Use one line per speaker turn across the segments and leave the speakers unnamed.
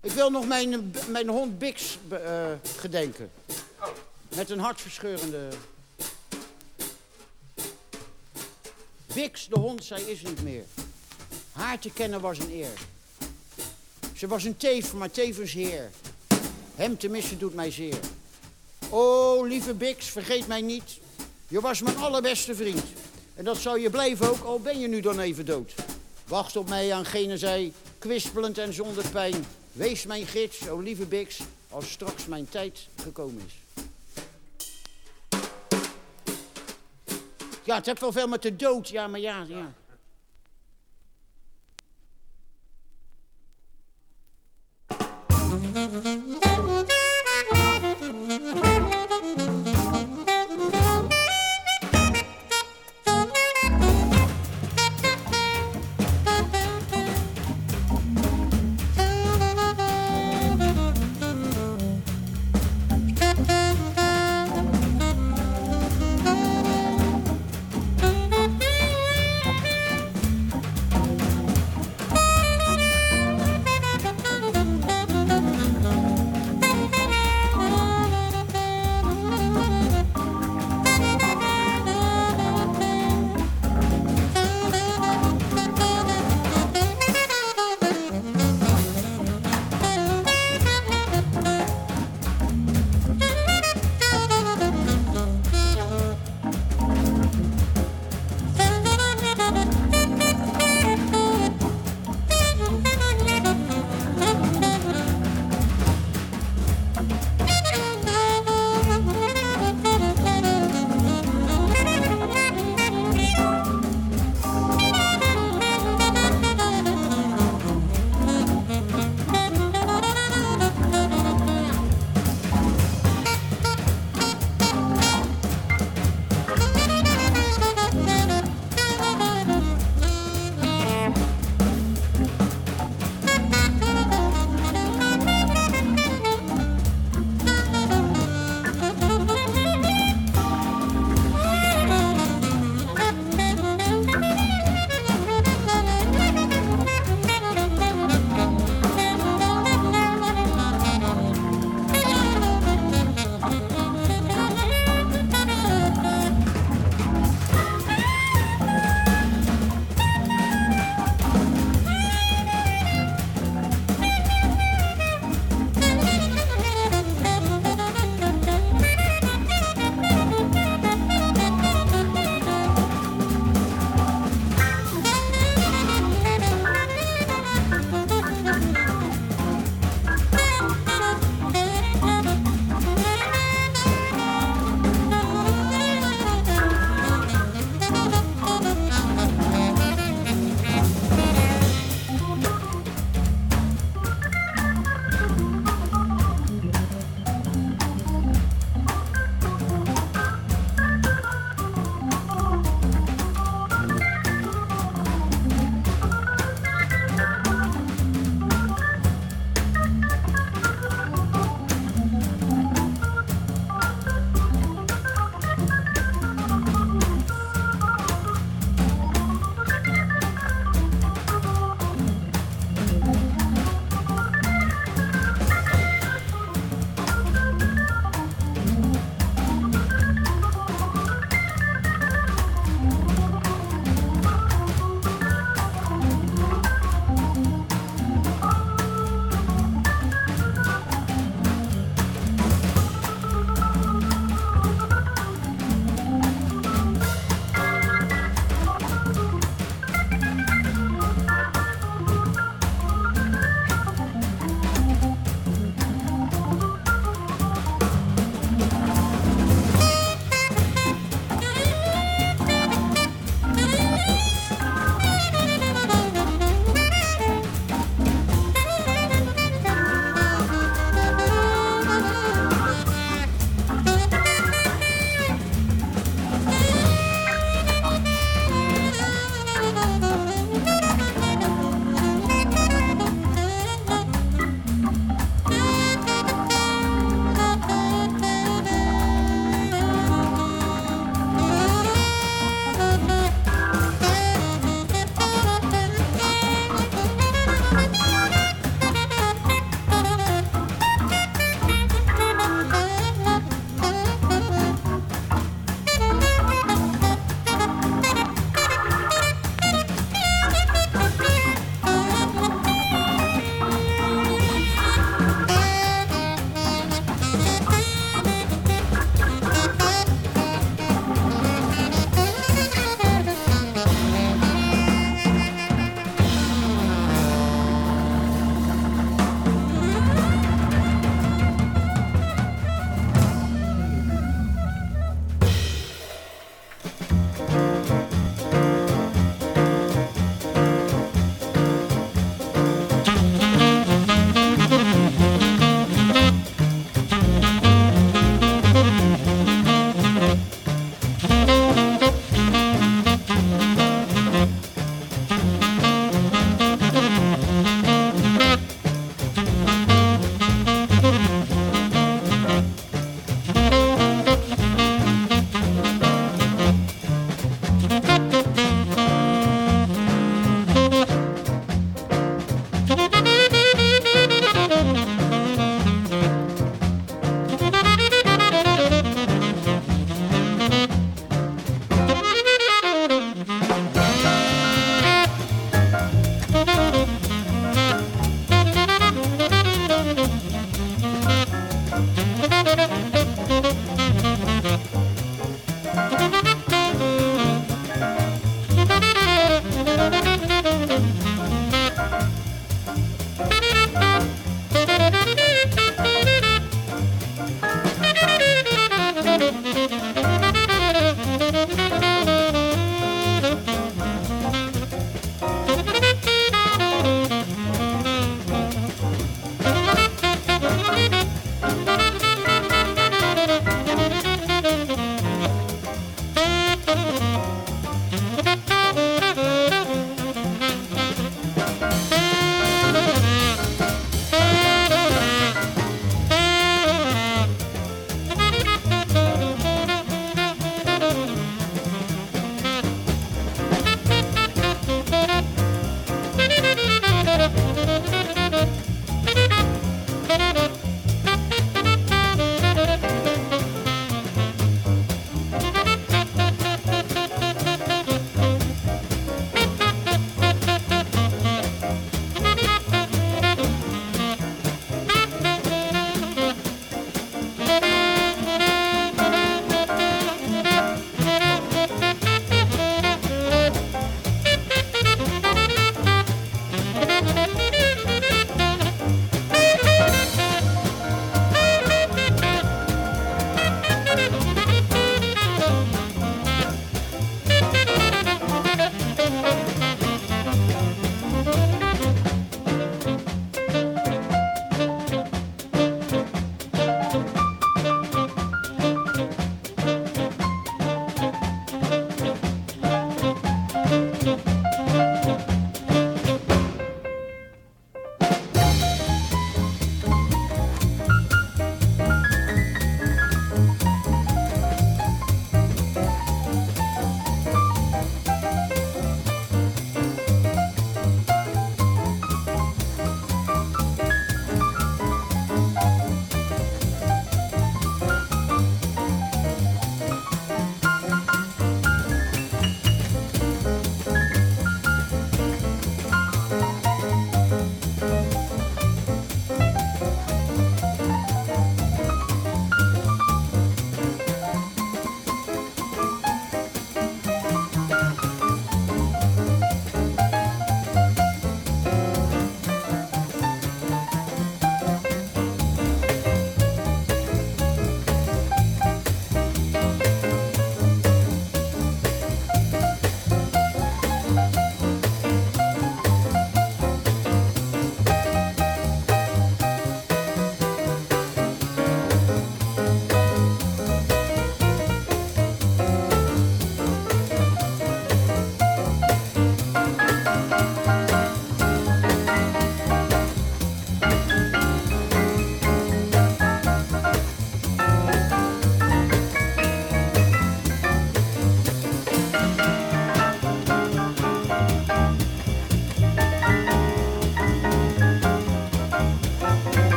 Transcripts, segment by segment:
Ik wil nog mijn, mijn hond Bix eh, gedenken. Met een hartverscheurende... Bix, de hond, zij is niet meer. Haar te kennen was een eer. Ze was een teef, maar tevens heer. Hem te missen doet mij zeer. O, lieve Bix, vergeet mij niet. Je was mijn allerbeste vriend. En dat zou je blijven ook, al ben je nu dan even dood. Wacht op mij aan gene zij, kwispelend en zonder pijn. Wees mijn gids, o lieve Bix, als straks mijn tijd gekomen is. Ja, het heeft wel veel met de dood, ja, maar ja, ja.
ja.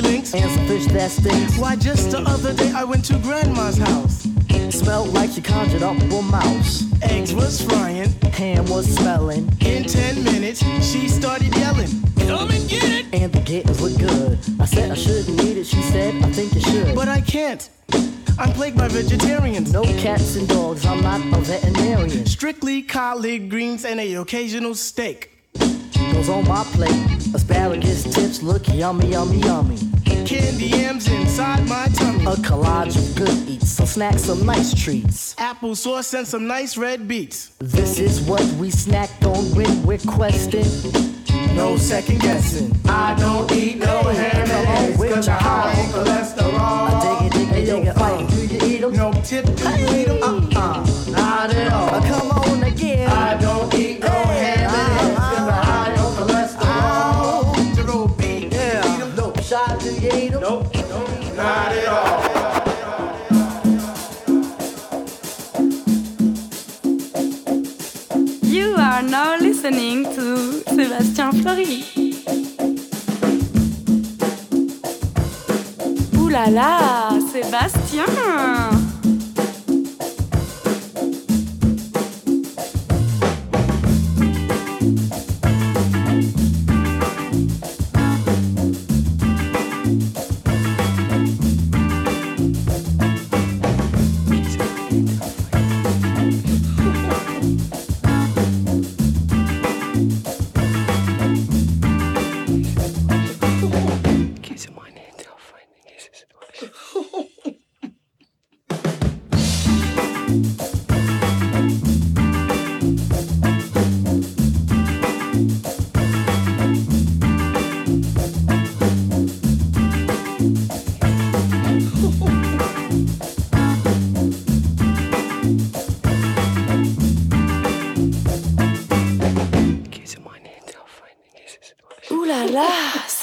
Links.
And some fish that stinks.
Why, just the other day I went to grandma's house.
Smelled like she conjured up a mouse.
Eggs was frying.
Ham was smelling.
In 10 minutes, she started yelling, Come and get it!
And the kittens look good. I said I shouldn't eat it. She said, I think you should.
But I can't. I'm plagued by vegetarians.
no cats and dogs. I'm not a veterinarian.
Strictly collard greens and a occasional steak.
Goes on my plate. Asparagus tips look yummy, yummy, yummy.
Candy yams inside my tummy.
A collage of good eats. Some snacks, some nice treats.
Applesauce and some nice red beets.
This is what we snacked on when we're questing.
No second guessing.
I don't eat no ham and eggs,
with your
high in
I
cholesterol.
dig it, dig it, dig it. Uh,
do you eat 'em?
No tip, do you eat 'em?
Uh, not at all.
come on again.
I don't
listening to Sébastien Fleury. Ouh là Sébastien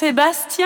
Sébastien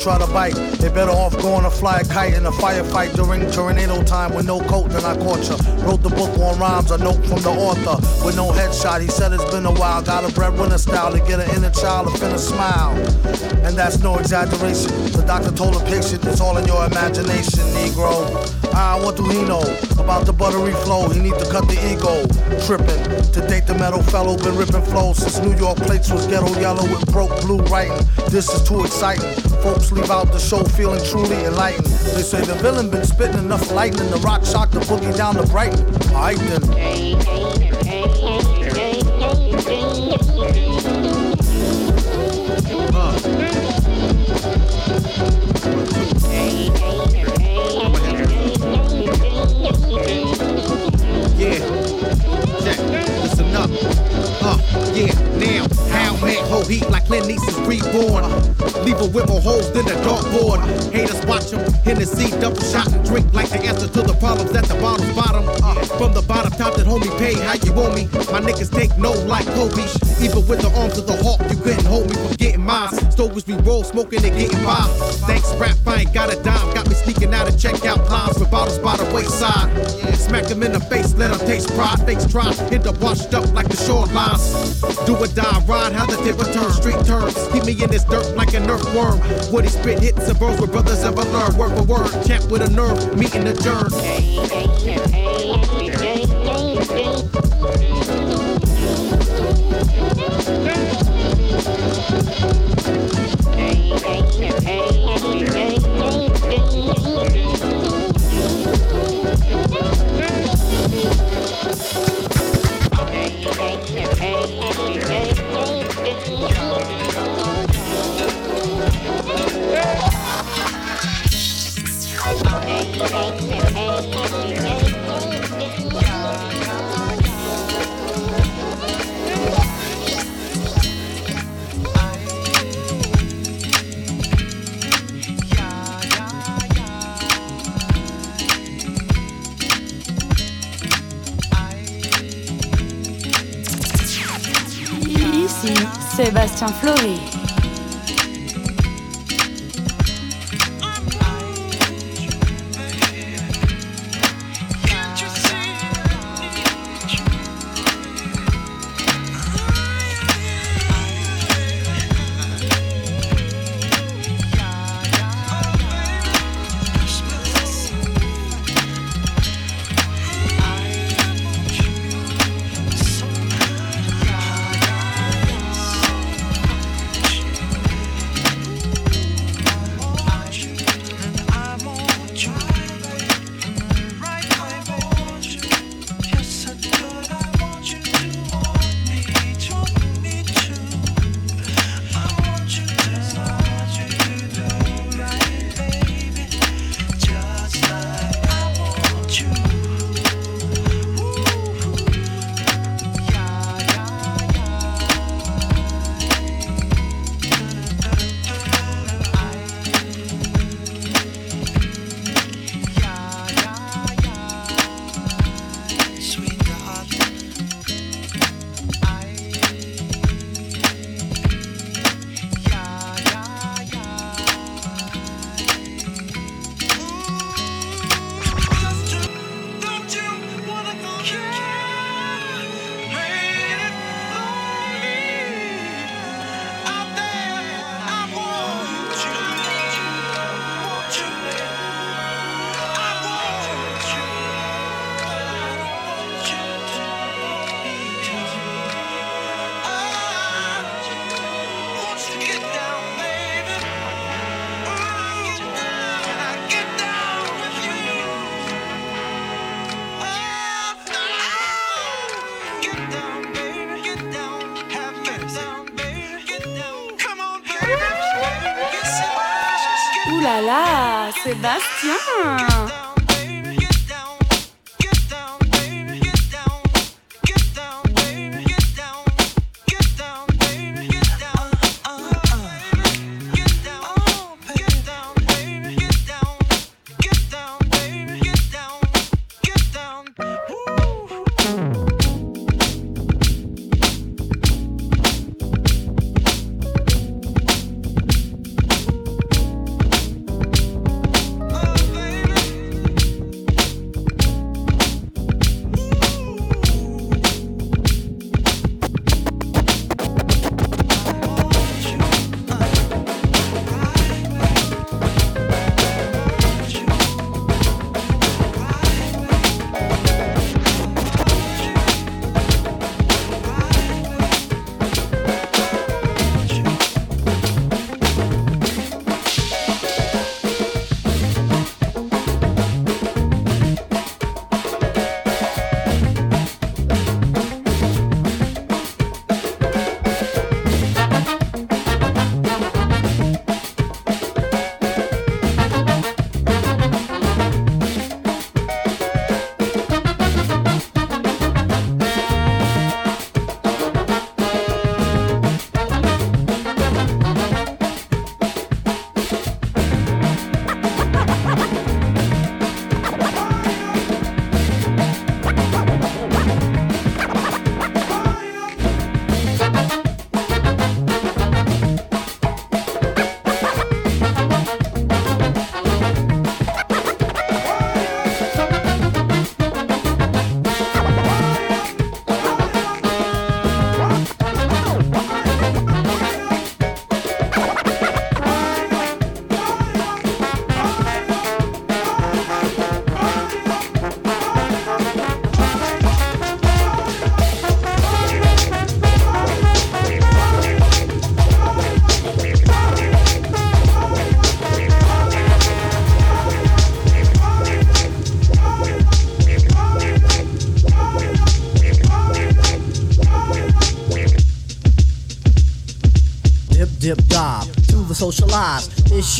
tried to bite. They better off going to fly a kite in a firefight during tornado time with no coat than I caught you. Wrote the book on rhymes, a note from the author with no headshot. He said it's been a while. Got a breadwinner style to get an inner child to finna smile. And that's no exaggeration. The doctor told the patient it's all in your imagination, Negro. Ah, what do he know about the buttery flow? He need to cut the ego. Tripping to date the metal fellow, been ripping flows since New York plates was ghetto yellow with broke blue writing. This is too exciting. Folks leave out the show feeling truly enlightened. They say the villain been spitting enough lightning. The rock shock the boogie down to Brighton. Alright then.
How man, whole heat like Clint Eastwood's reborn. Leave a with more holes than a dartboard. Haters watch them, Hennessy double shot and drink like the answer to the problems at the bottom's bottom. Uh, from the bottom top that homie pay how you want me. My niggas take no like Kobe. Even with the arms of the hawk, you couldn't hold me from getting mine. Stovers we roll, smoking and getting by. Thanks, rap, I ain't got a dime. Got me sneaking out of checkout lines with bottles by the wayside. Smack them in the face, let them taste pride. Fakes try, end up washed up like the shorelines. Do or die, ride how the tip return, street turns. Keep me in this dirt like an earthworm. He spit hits and bros where brothers ever learn. Word for word, champ with a nerve, meeting the germ.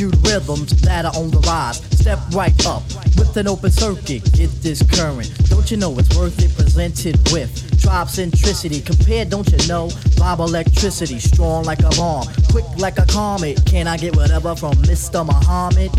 rhythms that are on the rise. Step right up with an open circuit, get this current. Don't you know it's worth it? Presented with tribe centricity. Compared, don't you know? Bob electricity, strong like a bomb, quick like a comet. Can I get whatever from Mr. Muhammad?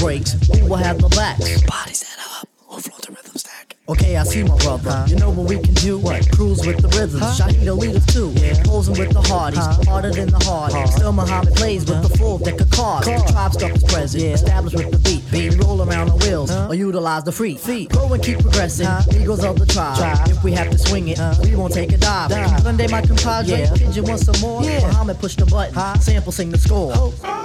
Muhammad has the brakes, who will have the backs? Bodies that up, who float the rhythm stack. Okay, I see my brother. You know what we can do? What? Cruise with the rhythms. Shahida lead us too. Posing with the hardies, harder than the hard. Still Muhammad plays with the full deck of cards. Tribe stuff is present, established with the beat. We roll around the wheels or utilize the free feet. Go and keep progressing. Eagles of the tribe. If we have to swing it, we won't take a dive. Sunday, my compadre. Kid, you want some more? Muhammad push the button. Sample sing the score. Oh.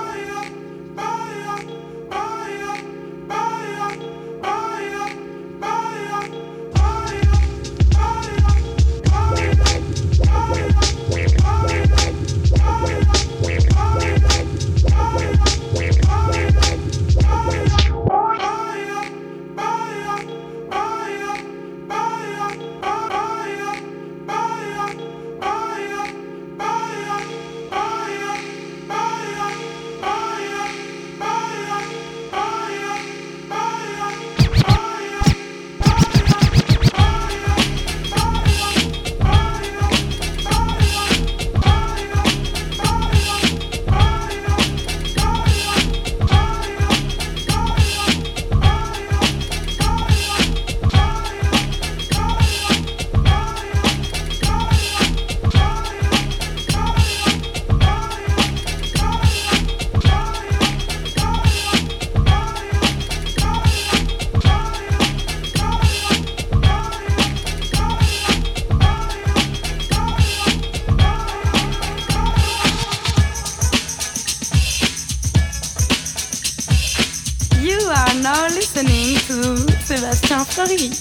You are now listening to Sébastien Fleury.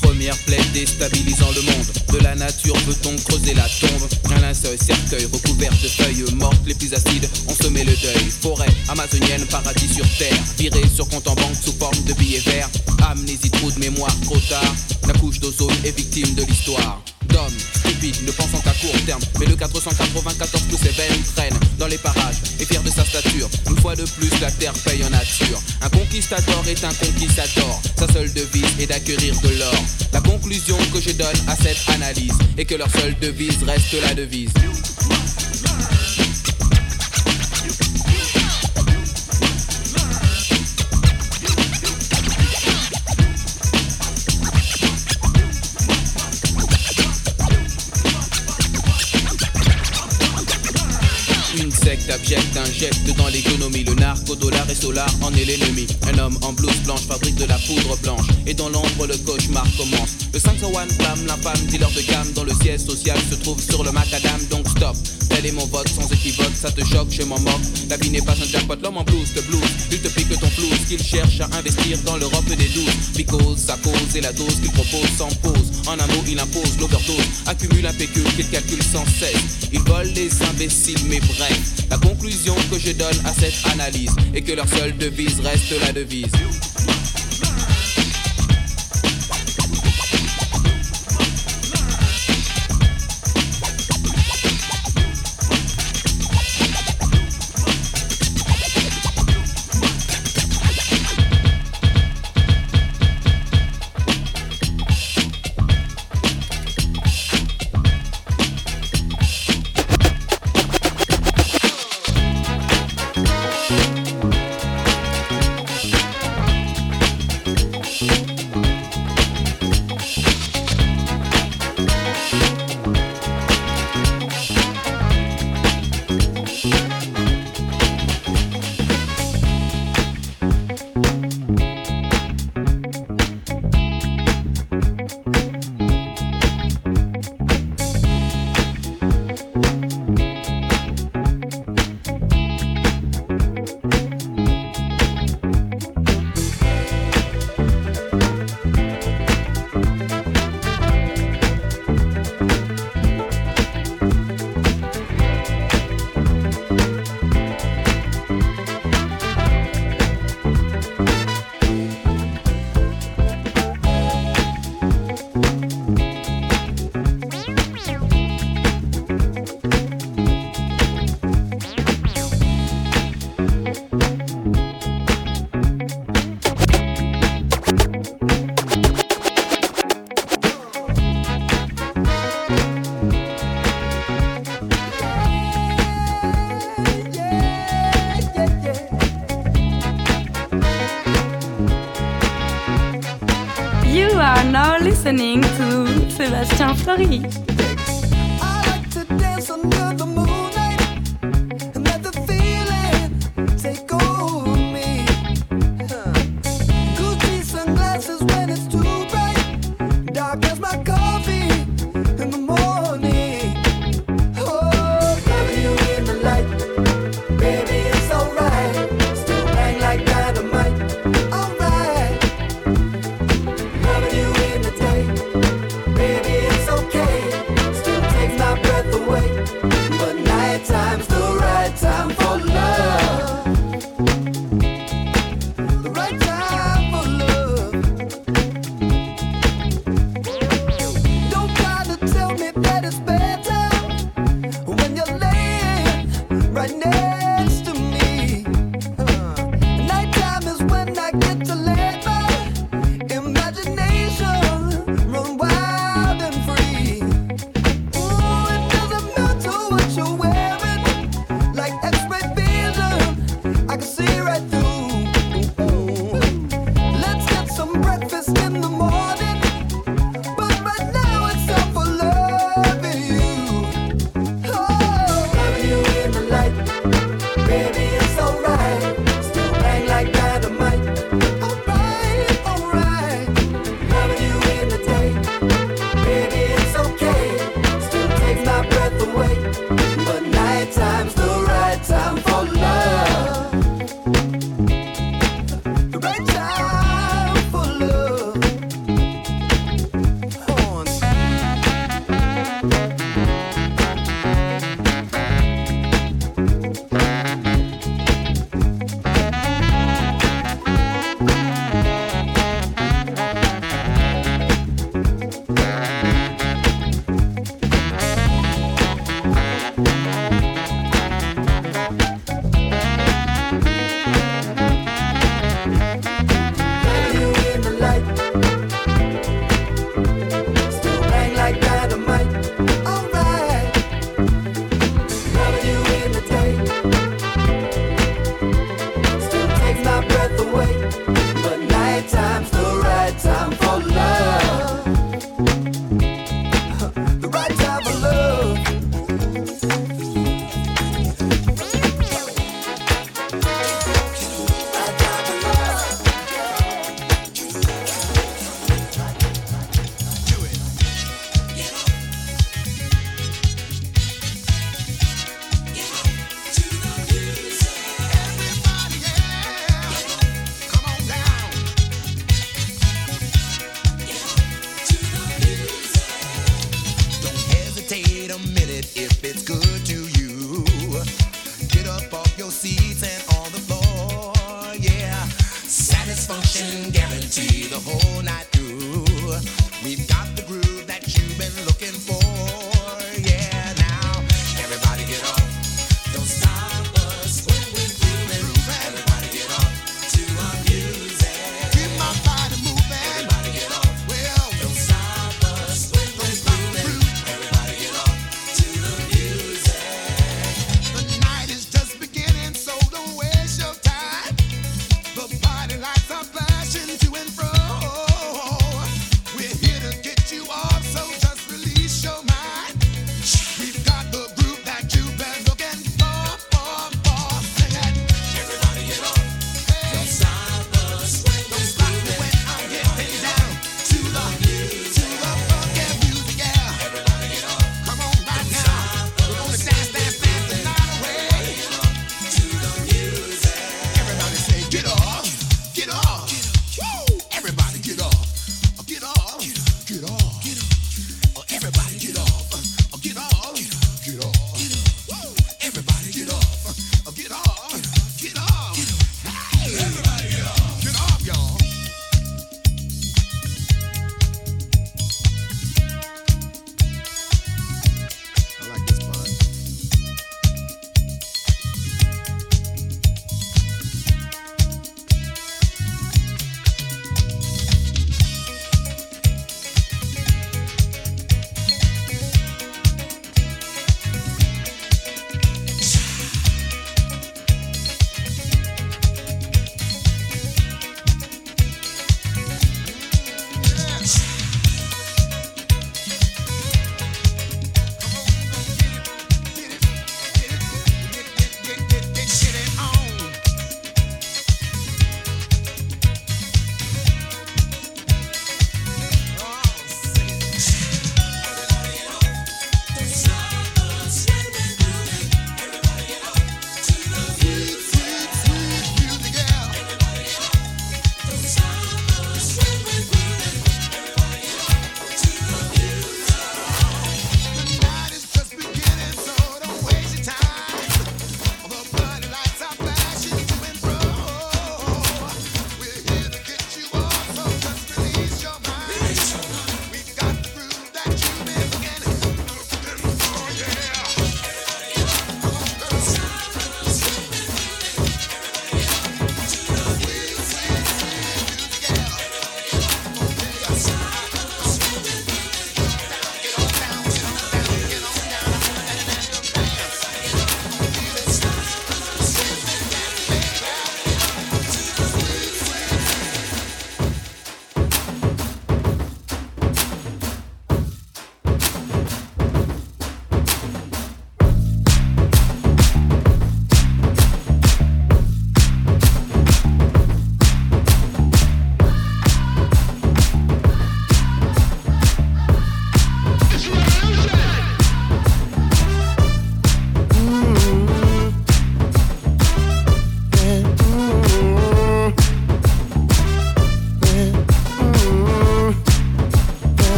première plaie déstabilisant le monde. De la nature veut-on creuser la tombe? Un linceul, cercueil recouvert de feuilles mortes, les plus acides ont semé le deuil. Forêt amazonienne, paradis sur terre, viré sur compte en banque sous forme de billets verts. Amnésie, trou de mémoire, trop tard. La couche d'ozone est victime de l'histoire d'hommes ne pensant qu'à court terme. Mais le 494 tous ses veines traînent dans les parages et fier de sa stature. Une fois de plus, la terre paye en nature. Un conquistador est un conquistador. Sa seule devise est d'acquérir de l'or. La conclusion que je donne à cette analyse est que leur seule devise reste la devise. Abject injecte dans l'économie. Le narco dollar et solar en est l'ennemi. Un homme en blouse blanche fabrique de la poudre blanche. Et dans l'ombre le cauchemar commence. Le 501 flamme l'infâme dealer de gamme. Dans le siège social se trouve sur le macadam. Donc stop mon vote sans équivoque ça te choque je m'en moque. La vie n'est pas un jackpot l'homme en blouse te blues il te pique ton flouze qu'il cherche à investir dans l'Europe des douze. Because sa cause et la dose qu'il propose sans pause en un mot il impose l'overdose. Accumule un pécule qu'il calcule sans cesse. Il vole les imbéciles mais bref. La conclusion que je donne à cette analyse est que leur seule devise reste la devise.
Paris.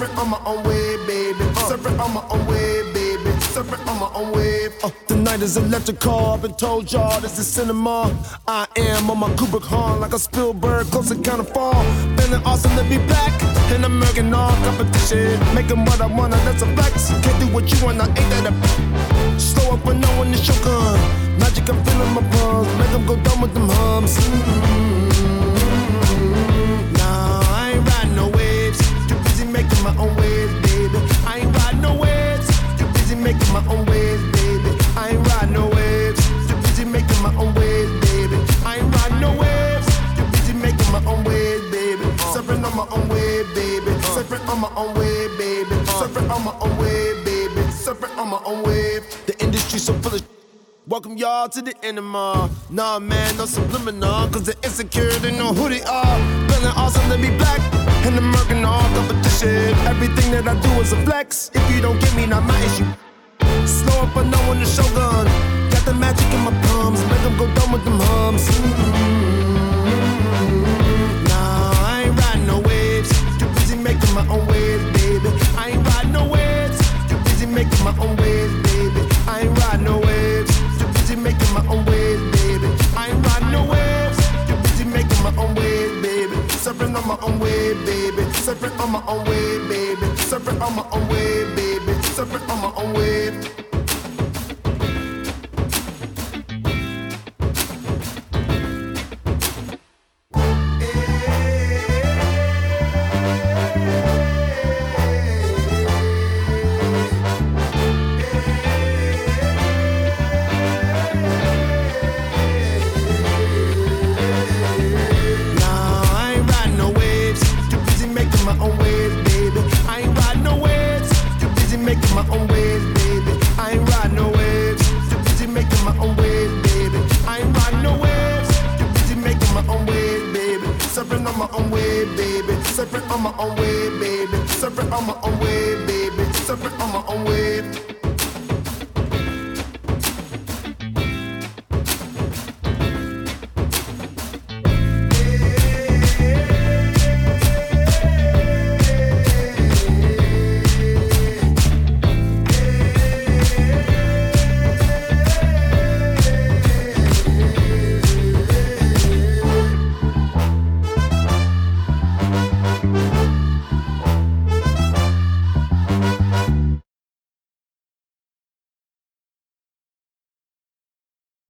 Separate on my
own way, baby. Separate on my own way, baby. Separate on my own way. Uh, the night is electrical. I've been told y'all this is cinema. I am on my Kubrick horn like a Spielberg, close to kind of fall. Feeling awesome to be back, And I'm making all competition. Making what I wanna, that's a flex. Can't do what you want, I ain't that a. Slow up when no one is your. Magic, I'm feeling my palms. Make them go down with them hums. Mm -hmm. my own ways, baby. I ain't riding no waves. Too busy making my own ways, baby. I ain't riding no waves. Too busy making my own ways, baby. I ain't riding no waves. Too busy making my own ways, baby. Surfing on my own way, baby. Surfing on my own way, baby. Surfing on my own way, baby. Surfing on my own wave. The industry so full of. Welcome y'all to the enema. Nah, man, no subliminal, cause they're insecure, they know who they are. Feeling awesome to be black. And the American all competition. Everything that I do is a flex. If you don't get me, not my issue. Slow up, I know when the shogun. Got the magic in my palms. Make them go dumb with them hums. Mm-hmm. Nah, I ain't riding no waves. Too busy making my own waves, baby. I ain't riding no waves. Too busy making my own waves, own wave, baby. Surfing on my own wave, baby. Surfing on my own wave, baby. Surfing on my own wave.